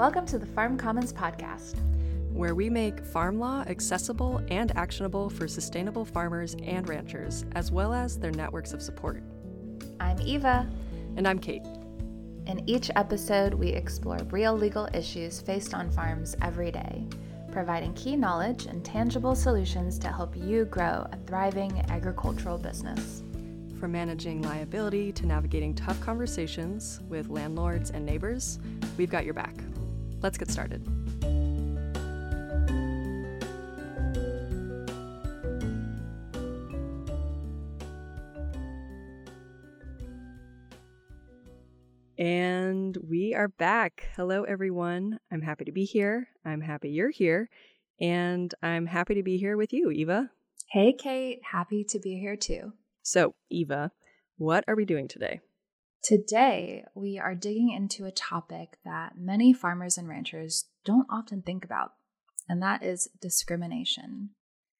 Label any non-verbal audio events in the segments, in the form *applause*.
Welcome to the Farm Commons Podcast, where we make farm law accessible and actionable for sustainable farmers and ranchers, as well as their networks of support. I'm Eva. And I'm Kate. In each episode, we explore real legal issues faced on farms every day, providing key knowledge and tangible solutions to help you grow a thriving agricultural business. From managing liability to navigating tough conversations with landlords and neighbors, we've got your back. Let's get started. And we are back. Hello, everyone. I'm happy to be here. I'm happy you're here. And I'm happy to be here with you, Eva. Hey, Kate. Happy to be here too. So, Eva, what are we doing today? Today, we are digging into a topic that many farmers and ranchers don't often think about, and that is discrimination.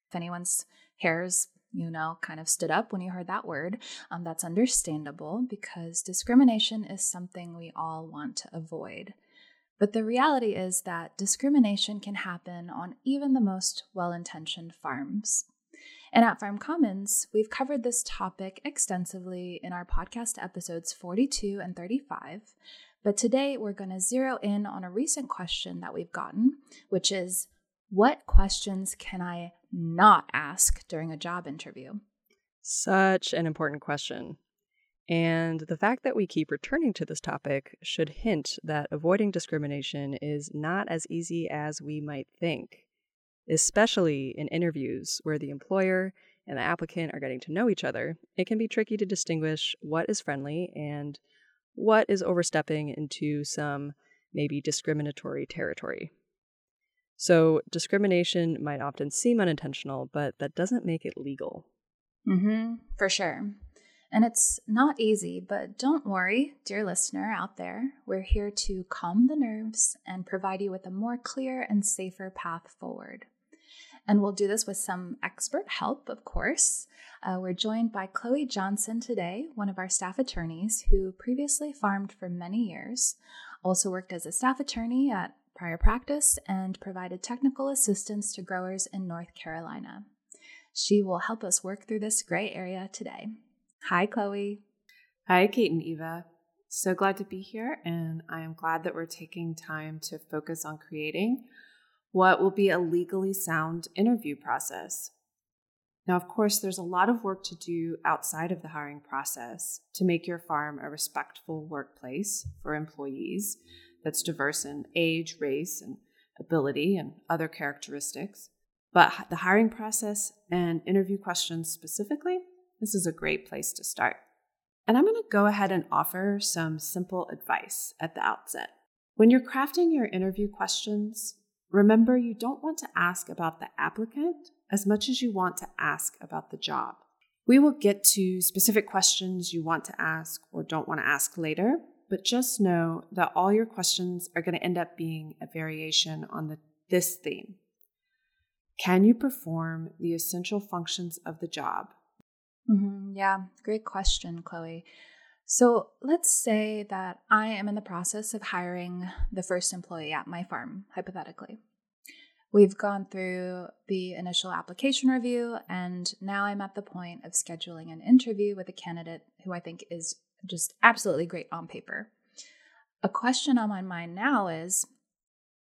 If anyone's hairs, you know, kind of stood up when you heard that word, um, that's understandable because discrimination is something we all want to avoid. But the reality is that discrimination can happen on even the most well intentioned farms. And at Farm Commons, we've covered this topic extensively in our podcast episodes 42 and 35. But today we're going to zero in on a recent question that we've gotten, which is what questions can I not ask during a job interview? Such an important question. And the fact that we keep returning to this topic should hint that avoiding discrimination is not as easy as we might think especially in interviews where the employer and the applicant are getting to know each other, it can be tricky to distinguish what is friendly and what is overstepping into some maybe discriminatory territory. So, discrimination might often seem unintentional, but that doesn't make it legal. Mm-hmm, for sure. And it's not easy, but don't worry, dear listener out there. We're here to calm the nerves and provide you with a more clear and safer path forward. And we'll do this with some expert help, of course. Uh, we're joined by Chloe Johnson today, one of our staff attorneys who previously farmed for many years, also worked as a staff attorney at prior practice, and provided technical assistance to growers in North Carolina. She will help us work through this gray area today. Hi, Chloe. Hi, Kate and Eva. So glad to be here, and I am glad that we're taking time to focus on creating what will be a legally sound interview process. Now, of course, there's a lot of work to do outside of the hiring process to make your farm a respectful workplace for employees that's diverse in age, race, and ability and other characteristics. But the hiring process and interview questions specifically this is a great place to start. And I'm going to go ahead and offer some simple advice at the outset. When you're crafting your interview questions, remember you don't want to ask about the applicant as much as you want to ask about the job. We will get to specific questions you want to ask or don't want to ask later, but just know that all your questions are going to end up being a variation on the, this theme. Can you perform the essential functions of the job Mm-hmm. Yeah, great question, Chloe. So let's say that I am in the process of hiring the first employee at my farm, hypothetically. We've gone through the initial application review, and now I'm at the point of scheduling an interview with a candidate who I think is just absolutely great on paper. A question on my mind now is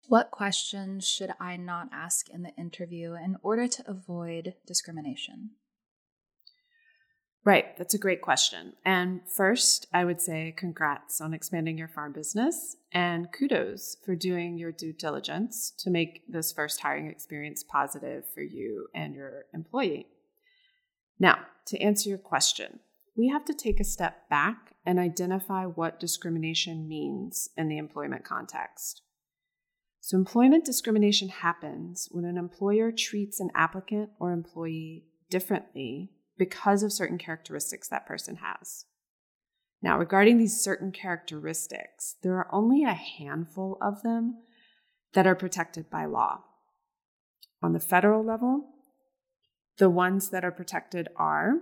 what questions should I not ask in the interview in order to avoid discrimination? Right, that's a great question. And first, I would say congrats on expanding your farm business and kudos for doing your due diligence to make this first hiring experience positive for you and your employee. Now, to answer your question, we have to take a step back and identify what discrimination means in the employment context. So, employment discrimination happens when an employer treats an applicant or employee differently because of certain characteristics that person has. Now, regarding these certain characteristics, there are only a handful of them that are protected by law. On the federal level, the ones that are protected are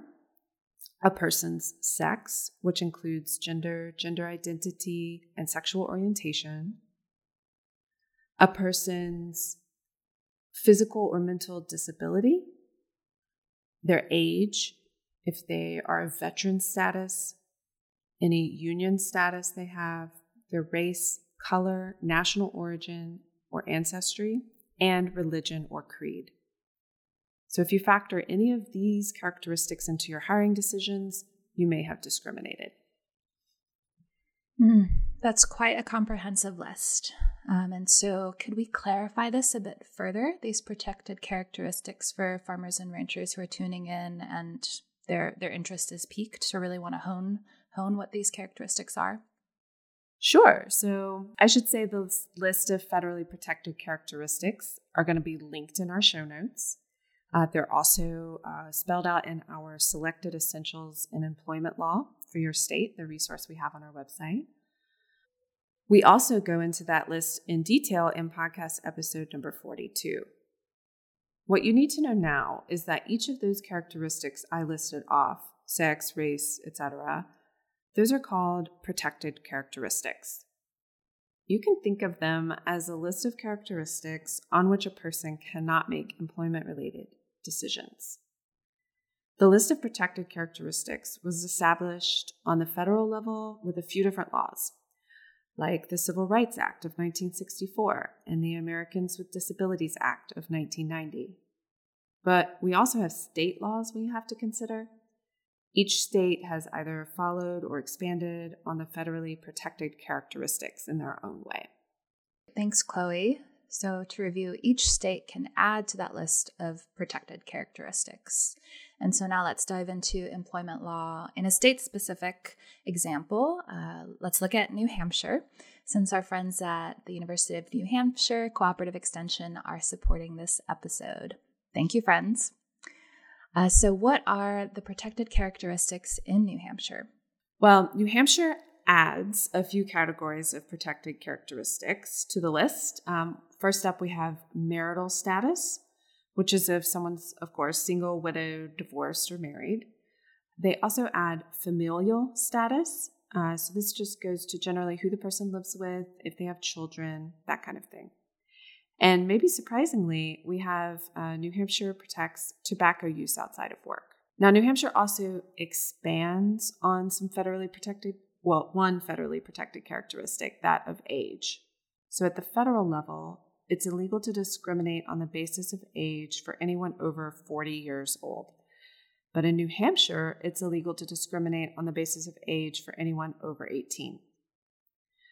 a person's sex, which includes gender, gender identity, and sexual orientation, a person's physical or mental disability, their age, if they are a veteran status, any union status they have, their race, color, national origin, or ancestry, and religion or creed. So, if you factor any of these characteristics into your hiring decisions, you may have discriminated. Mm, that's quite a comprehensive list. Um, and so, could we clarify this a bit further? These protected characteristics for farmers and ranchers who are tuning in and their their interest is piqued to really want to hone hone what these characteristics are. Sure. So I should say the list of federally protected characteristics are going to be linked in our show notes. Uh, they're also uh, spelled out in our selected essentials in employment law for your state, the resource we have on our website. We also go into that list in detail in podcast episode number 42. What you need to know now is that each of those characteristics I listed off sex, race, etc. those are called protected characteristics. You can think of them as a list of characteristics on which a person cannot make employment related decisions. The list of protected characteristics was established on the federal level with a few different laws, like the Civil Rights Act of 1964 and the Americans with Disabilities Act of 1990. But we also have state laws we have to consider. Each state has either followed or expanded on the federally protected characteristics in their own way. Thanks, Chloe. So, to review, each state can add to that list of protected characteristics. And so now let's dive into employment law. In a state specific example, uh, let's look at New Hampshire, since our friends at the University of New Hampshire Cooperative Extension are supporting this episode. Thank you, friends. Uh, so, what are the protected characteristics in New Hampshire? Well, New Hampshire adds a few categories of protected characteristics to the list. Um, first up, we have marital status, which is if someone's, of course, single, widowed, divorced, or married. They also add familial status. Uh, so this just goes to generally who the person lives with, if they have children, that kind of thing. And maybe surprisingly, we have uh, New Hampshire protects tobacco use outside of work. Now, New Hampshire also expands on some federally protected well, one federally protected characteristic, that of age. So at the federal level, it's illegal to discriminate on the basis of age for anyone over 40 years old. But in New Hampshire, it's illegal to discriminate on the basis of age for anyone over 18.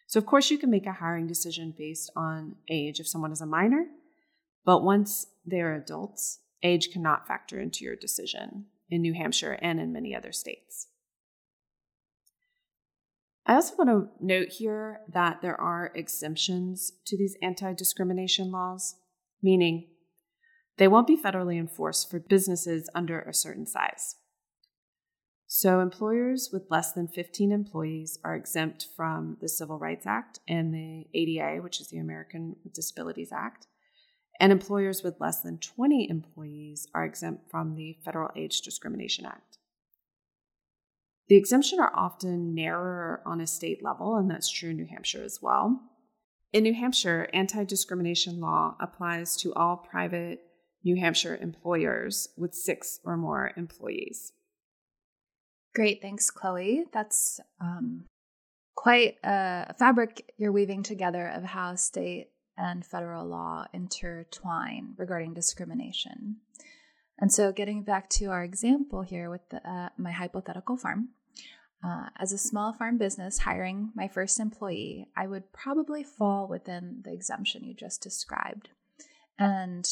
So, of course, you can make a hiring decision based on age if someone is a minor, but once they're adults, age cannot factor into your decision in New Hampshire and in many other states. I also want to note here that there are exemptions to these anti discrimination laws, meaning they won't be federally enforced for businesses under a certain size. So, employers with less than 15 employees are exempt from the Civil Rights Act and the ADA, which is the American Disabilities Act. And employers with less than 20 employees are exempt from the Federal Age Discrimination Act. The exemption are often narrower on a state level, and that's true in New Hampshire as well. In New Hampshire, anti discrimination law applies to all private New Hampshire employers with six or more employees. Great, thanks, Chloe. That's um, quite a fabric you're weaving together of how state and federal law intertwine regarding discrimination. And so, getting back to our example here with the, uh, my hypothetical farm, uh, as a small farm business hiring my first employee, I would probably fall within the exemption you just described. And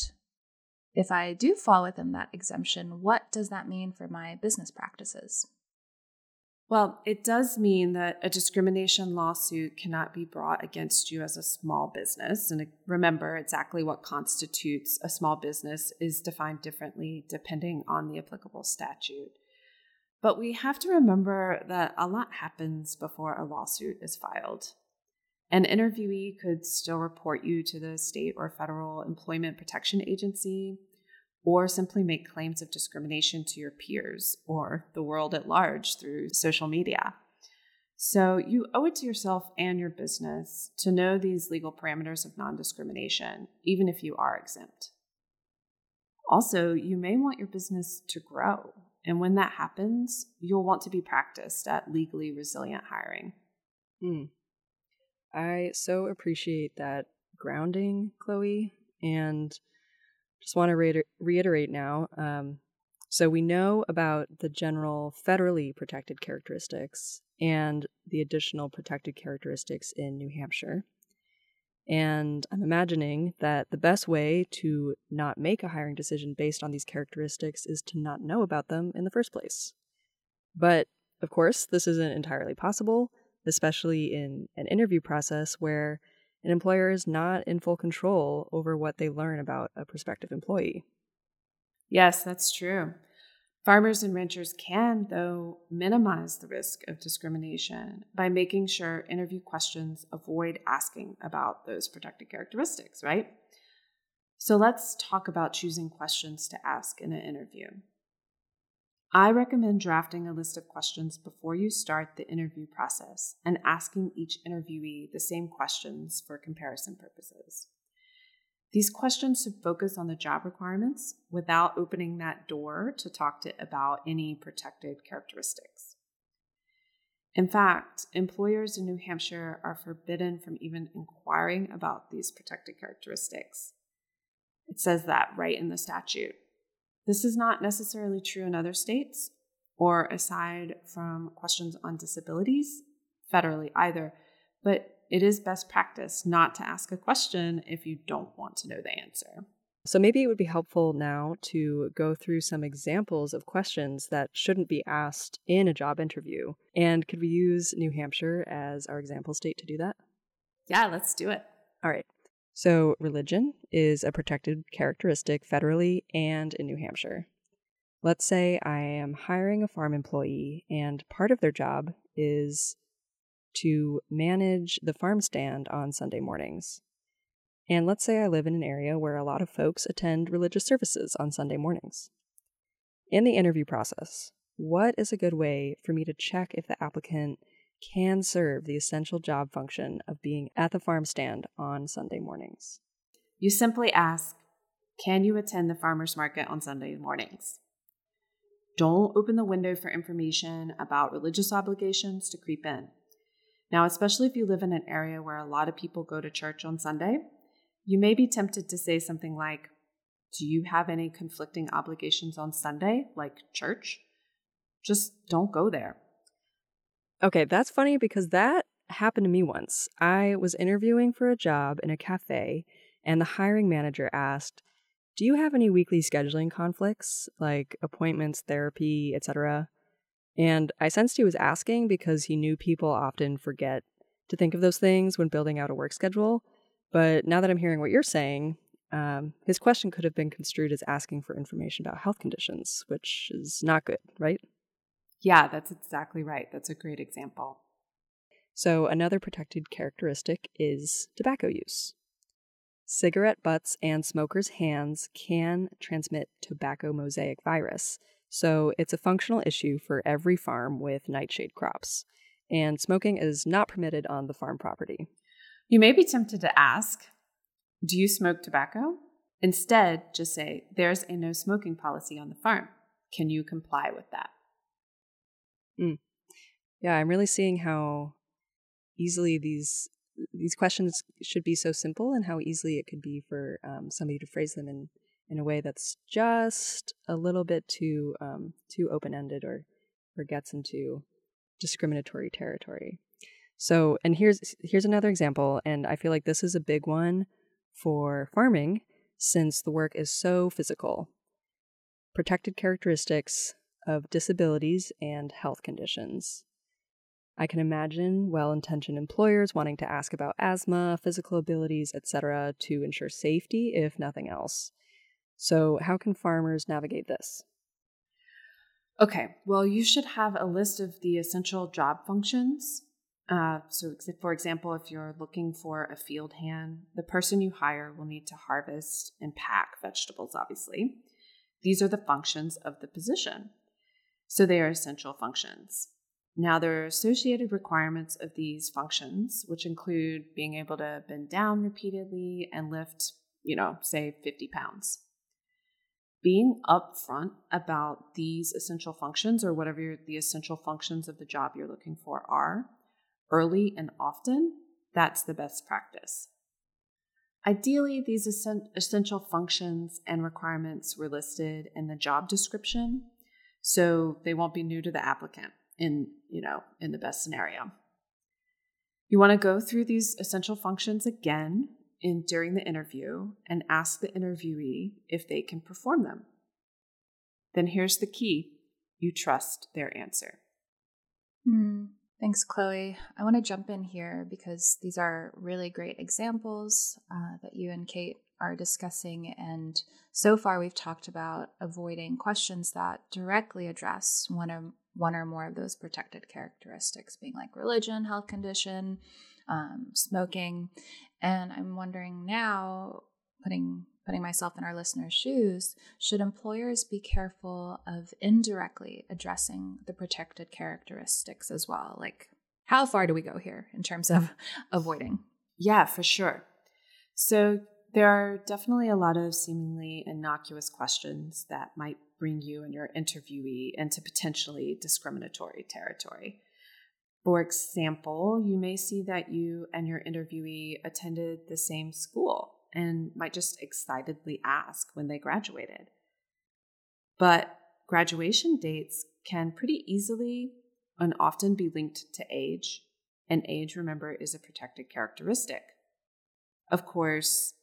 if I do fall within that exemption, what does that mean for my business practices? Well, it does mean that a discrimination lawsuit cannot be brought against you as a small business. And remember, exactly what constitutes a small business is defined differently depending on the applicable statute. But we have to remember that a lot happens before a lawsuit is filed. An interviewee could still report you to the state or federal employment protection agency, or simply make claims of discrimination to your peers or the world at large through social media. So you owe it to yourself and your business to know these legal parameters of non discrimination, even if you are exempt. Also, you may want your business to grow. And when that happens, you'll want to be practiced at legally resilient hiring. Hmm. I so appreciate that grounding, Chloe, and just want to reiter- reiterate now. Um, so we know about the general federally protected characteristics and the additional protected characteristics in New Hampshire. And I'm imagining that the best way to not make a hiring decision based on these characteristics is to not know about them in the first place. But of course, this isn't entirely possible, especially in an interview process where an employer is not in full control over what they learn about a prospective employee. Yes, that's true. Farmers and ranchers can, though, minimize the risk of discrimination by making sure interview questions avoid asking about those protected characteristics, right? So let's talk about choosing questions to ask in an interview. I recommend drafting a list of questions before you start the interview process and asking each interviewee the same questions for comparison purposes. These questions should focus on the job requirements without opening that door to talk to about any protected characteristics. In fact, employers in New Hampshire are forbidden from even inquiring about these protected characteristics. It says that right in the statute. This is not necessarily true in other states, or aside from questions on disabilities, federally either, but it is best practice not to ask a question if you don't want to know the answer. So maybe it would be helpful now to go through some examples of questions that shouldn't be asked in a job interview. And could we use New Hampshire as our example state to do that? Yeah, let's do it. All right. So, religion is a protected characteristic federally and in New Hampshire. Let's say I am hiring a farm employee, and part of their job is to manage the farm stand on Sunday mornings. And let's say I live in an area where a lot of folks attend religious services on Sunday mornings. In the interview process, what is a good way for me to check if the applicant can serve the essential job function of being at the farm stand on Sunday mornings? You simply ask, Can you attend the farmer's market on Sunday mornings? Don't open the window for information about religious obligations to creep in. Now, especially if you live in an area where a lot of people go to church on Sunday, you may be tempted to say something like, Do you have any conflicting obligations on Sunday, like church? Just don't go there. Okay, that's funny because that happened to me once. I was interviewing for a job in a cafe, and the hiring manager asked, Do you have any weekly scheduling conflicts, like appointments, therapy, etc.? And I sensed he was asking because he knew people often forget to think of those things when building out a work schedule. But now that I'm hearing what you're saying, um, his question could have been construed as asking for information about health conditions, which is not good, right? Yeah, that's exactly right. That's a great example. So, another protected characteristic is tobacco use. Cigarette butts and smokers' hands can transmit tobacco mosaic virus, so it's a functional issue for every farm with nightshade crops. And smoking is not permitted on the farm property. You may be tempted to ask, Do you smoke tobacco? Instead, just say, There's a no smoking policy on the farm. Can you comply with that? Mm. Yeah, I'm really seeing how easily these these questions should be so simple and how easily it could be for um, somebody to phrase them in in a way that's just a little bit too um, too open ended or or gets into discriminatory territory. So, and here's here's another example, and I feel like this is a big one for farming since the work is so physical. Protected characteristics of disabilities and health conditions. I can imagine well intentioned employers wanting to ask about asthma, physical abilities, etc., to ensure safety, if nothing else. So, how can farmers navigate this? Okay, well, you should have a list of the essential job functions. Uh, so, for example, if you're looking for a field hand, the person you hire will need to harvest and pack vegetables, obviously. These are the functions of the position. So, they are essential functions. Now, there are associated requirements of these functions, which include being able to bend down repeatedly and lift, you know, say 50 pounds. Being upfront about these essential functions or whatever the essential functions of the job you're looking for are early and often, that's the best practice. Ideally, these essential functions and requirements were listed in the job description, so they won't be new to the applicant in, you know, in the best scenario. You want to go through these essential functions again in during the interview and ask the interviewee if they can perform them. Then here's the key. You trust their answer. Mm, thanks, Chloe. I want to jump in here because these are really great examples uh, that you and Kate are discussing. And so far, we've talked about avoiding questions that directly address one of one or more of those protected characteristics, being like religion, health condition, um, smoking. And I'm wondering now, putting putting myself in our listeners' shoes, should employers be careful of indirectly addressing the protected characteristics as well? Like, how far do we go here in terms of *laughs* avoiding? Yeah, for sure. So there are definitely a lot of seemingly innocuous questions that might bring you and your interviewee into potentially discriminatory territory. For example, you may see that you and your interviewee attended the same school and might just excitedly ask when they graduated. But graduation dates can pretty easily and often be linked to age, and age, remember, is a protected characteristic. Of course,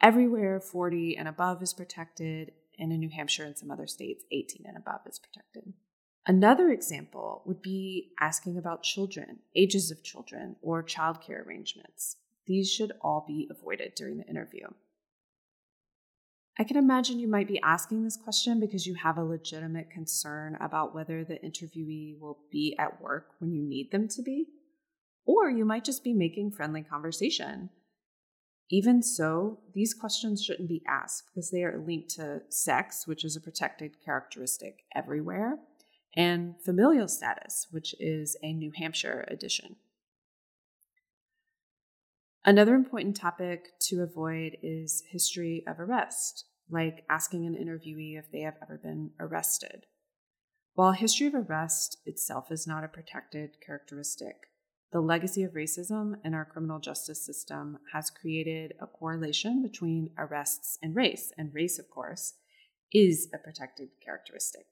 everywhere 40 and above is protected, and in New Hampshire and some other states, 18 and above is protected. Another example would be asking about children, ages of children, or childcare arrangements. These should all be avoided during the interview. I can imagine you might be asking this question because you have a legitimate concern about whether the interviewee will be at work when you need them to be, or you might just be making friendly conversation even so, these questions shouldn't be asked because they are linked to sex, which is a protected characteristic everywhere, and familial status, which is a New Hampshire addition. Another important topic to avoid is history of arrest, like asking an interviewee if they have ever been arrested. While history of arrest itself is not a protected characteristic, the legacy of racism in our criminal justice system has created a correlation between arrests and race, and race, of course, is a protected characteristic.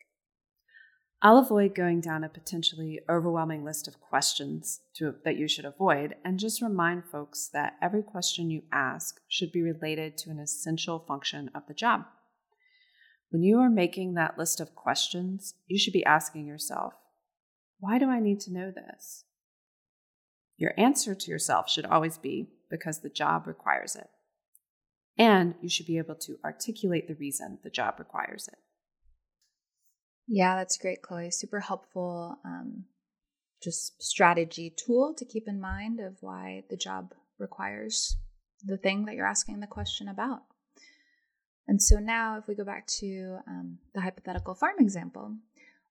I'll avoid going down a potentially overwhelming list of questions to, that you should avoid and just remind folks that every question you ask should be related to an essential function of the job. When you are making that list of questions, you should be asking yourself, why do I need to know this? Your answer to yourself should always be because the job requires it. And you should be able to articulate the reason the job requires it. Yeah, that's great, Chloe. Super helpful. Um, just strategy tool to keep in mind of why the job requires the thing that you're asking the question about. And so now, if we go back to um, the hypothetical farm example,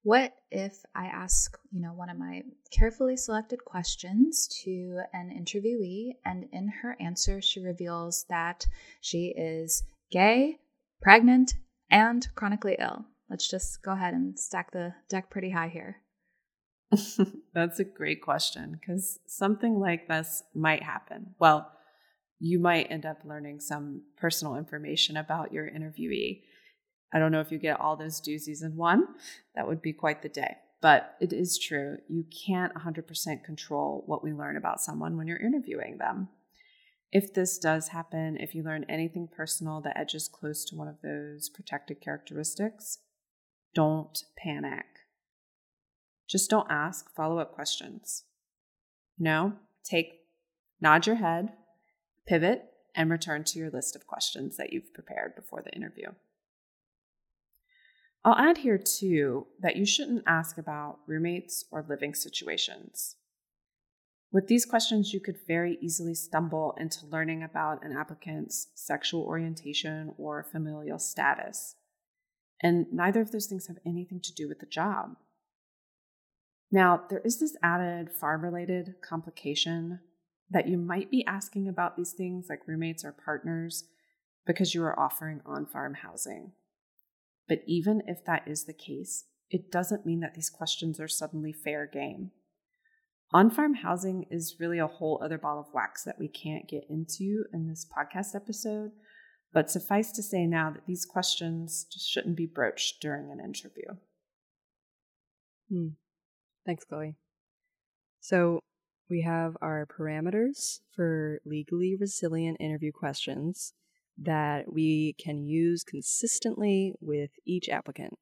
what if I ask, you know, one of my carefully selected questions to an interviewee, and in her answer, she reveals that she is gay, pregnant, and chronically ill? Let's just go ahead and stack the deck pretty high here. *laughs* That's a great question because something like this might happen. Well, you might end up learning some personal information about your interviewee I don't know if you get all those doozies in one. That would be quite the day. But it is true. You can't 100% control what we learn about someone when you're interviewing them. If this does happen, if you learn anything personal that edges close to one of those protected characteristics, don't panic. Just don't ask follow up questions. No, take, nod your head, pivot, and return to your list of questions that you've prepared before the interview. I'll add here too that you shouldn't ask about roommates or living situations. With these questions, you could very easily stumble into learning about an applicant's sexual orientation or familial status. And neither of those things have anything to do with the job. Now, there is this added farm related complication that you might be asking about these things like roommates or partners because you are offering on farm housing. But even if that is the case, it doesn't mean that these questions are suddenly fair game. On farm housing is really a whole other ball of wax that we can't get into in this podcast episode. But suffice to say now that these questions just shouldn't be broached during an interview. Hmm. Thanks, Chloe. So, we have our parameters for legally resilient interview questions that we can use consistently with each applicant.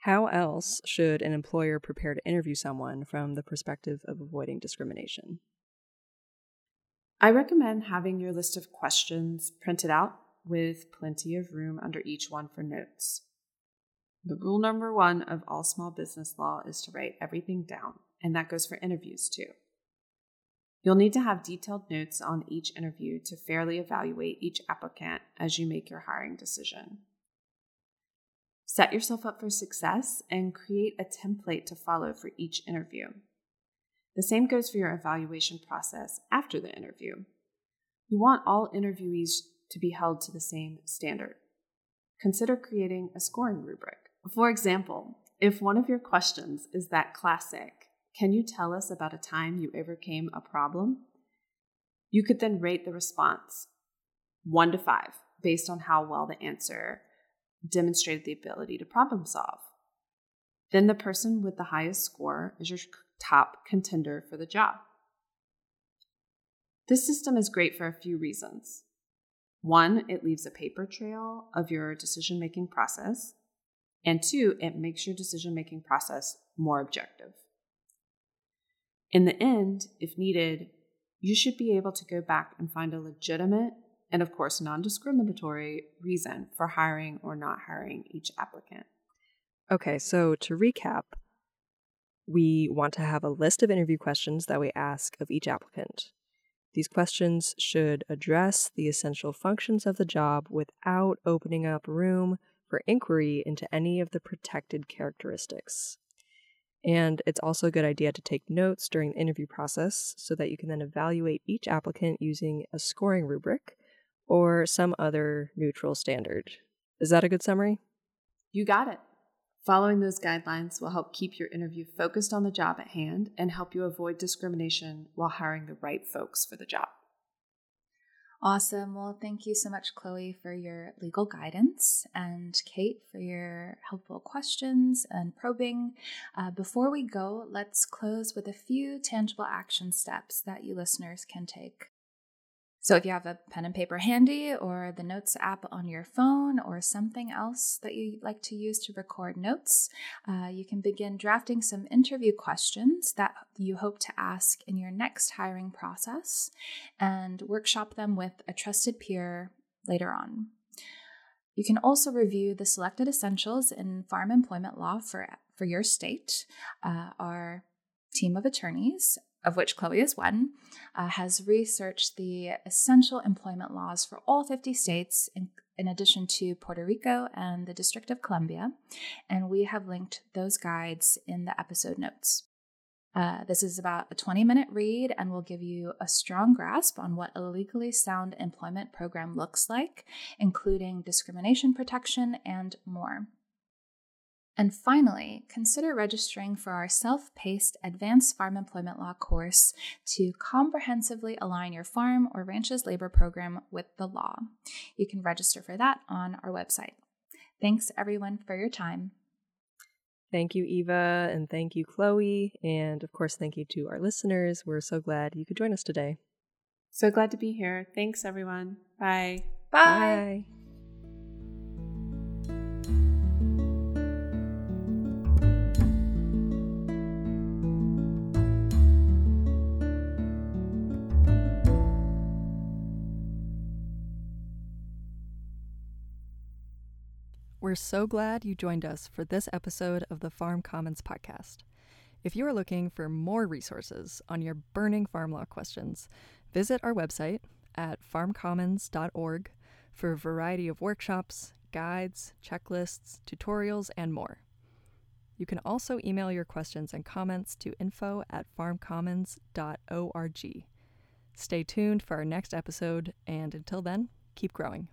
How else should an employer prepare to interview someone from the perspective of avoiding discrimination? I recommend having your list of questions printed out with plenty of room under each one for notes. The rule number one of all small business law is to write everything down, and that goes for interviews too. You'll need to have detailed notes on each interview to fairly evaluate each applicant as you make your hiring decision. Set yourself up for success and create a template to follow for each interview. The same goes for your evaluation process after the interview. You want all interviewees to be held to the same standard. Consider creating a scoring rubric. For example, if one of your questions is that classic, can you tell us about a time you overcame a problem? You could then rate the response one to five based on how well the answer demonstrated the ability to problem solve. Then the person with the highest score is your top contender for the job. This system is great for a few reasons. One, it leaves a paper trail of your decision making process. And two, it makes your decision making process more objective. In the end, if needed, you should be able to go back and find a legitimate and, of course, non discriminatory reason for hiring or not hiring each applicant. Okay, so to recap, we want to have a list of interview questions that we ask of each applicant. These questions should address the essential functions of the job without opening up room for inquiry into any of the protected characteristics. And it's also a good idea to take notes during the interview process so that you can then evaluate each applicant using a scoring rubric or some other neutral standard. Is that a good summary? You got it. Following those guidelines will help keep your interview focused on the job at hand and help you avoid discrimination while hiring the right folks for the job. Awesome. Well, thank you so much, Chloe, for your legal guidance, and Kate for your helpful questions and probing. Uh, before we go, let's close with a few tangible action steps that you listeners can take. So, if you have a pen and paper handy, or the Notes app on your phone, or something else that you like to use to record notes, uh, you can begin drafting some interview questions that you hope to ask in your next hiring process and workshop them with a trusted peer later on. You can also review the selected essentials in farm employment law for, for your state. Uh, our team of attorneys of which Chloe is one, uh, has researched the essential employment laws for all 50 states, in, in addition to Puerto Rico and the District of Columbia. And we have linked those guides in the episode notes. Uh, this is about a 20 minute read and will give you a strong grasp on what a legally sound employment program looks like, including discrimination protection and more. And finally, consider registering for our self paced advanced farm employment law course to comprehensively align your farm or ranch's labor program with the law. You can register for that on our website. Thanks, everyone, for your time. Thank you, Eva, and thank you, Chloe. And of course, thank you to our listeners. We're so glad you could join us today. So glad to be here. Thanks, everyone. Bye. Bye. Bye. We're so glad you joined us for this episode of the Farm Commons podcast. If you are looking for more resources on your burning farm law questions, visit our website at farmcommons.org for a variety of workshops, guides, checklists, tutorials, and more. You can also email your questions and comments to info at farmcommons.org. Stay tuned for our next episode, and until then, keep growing.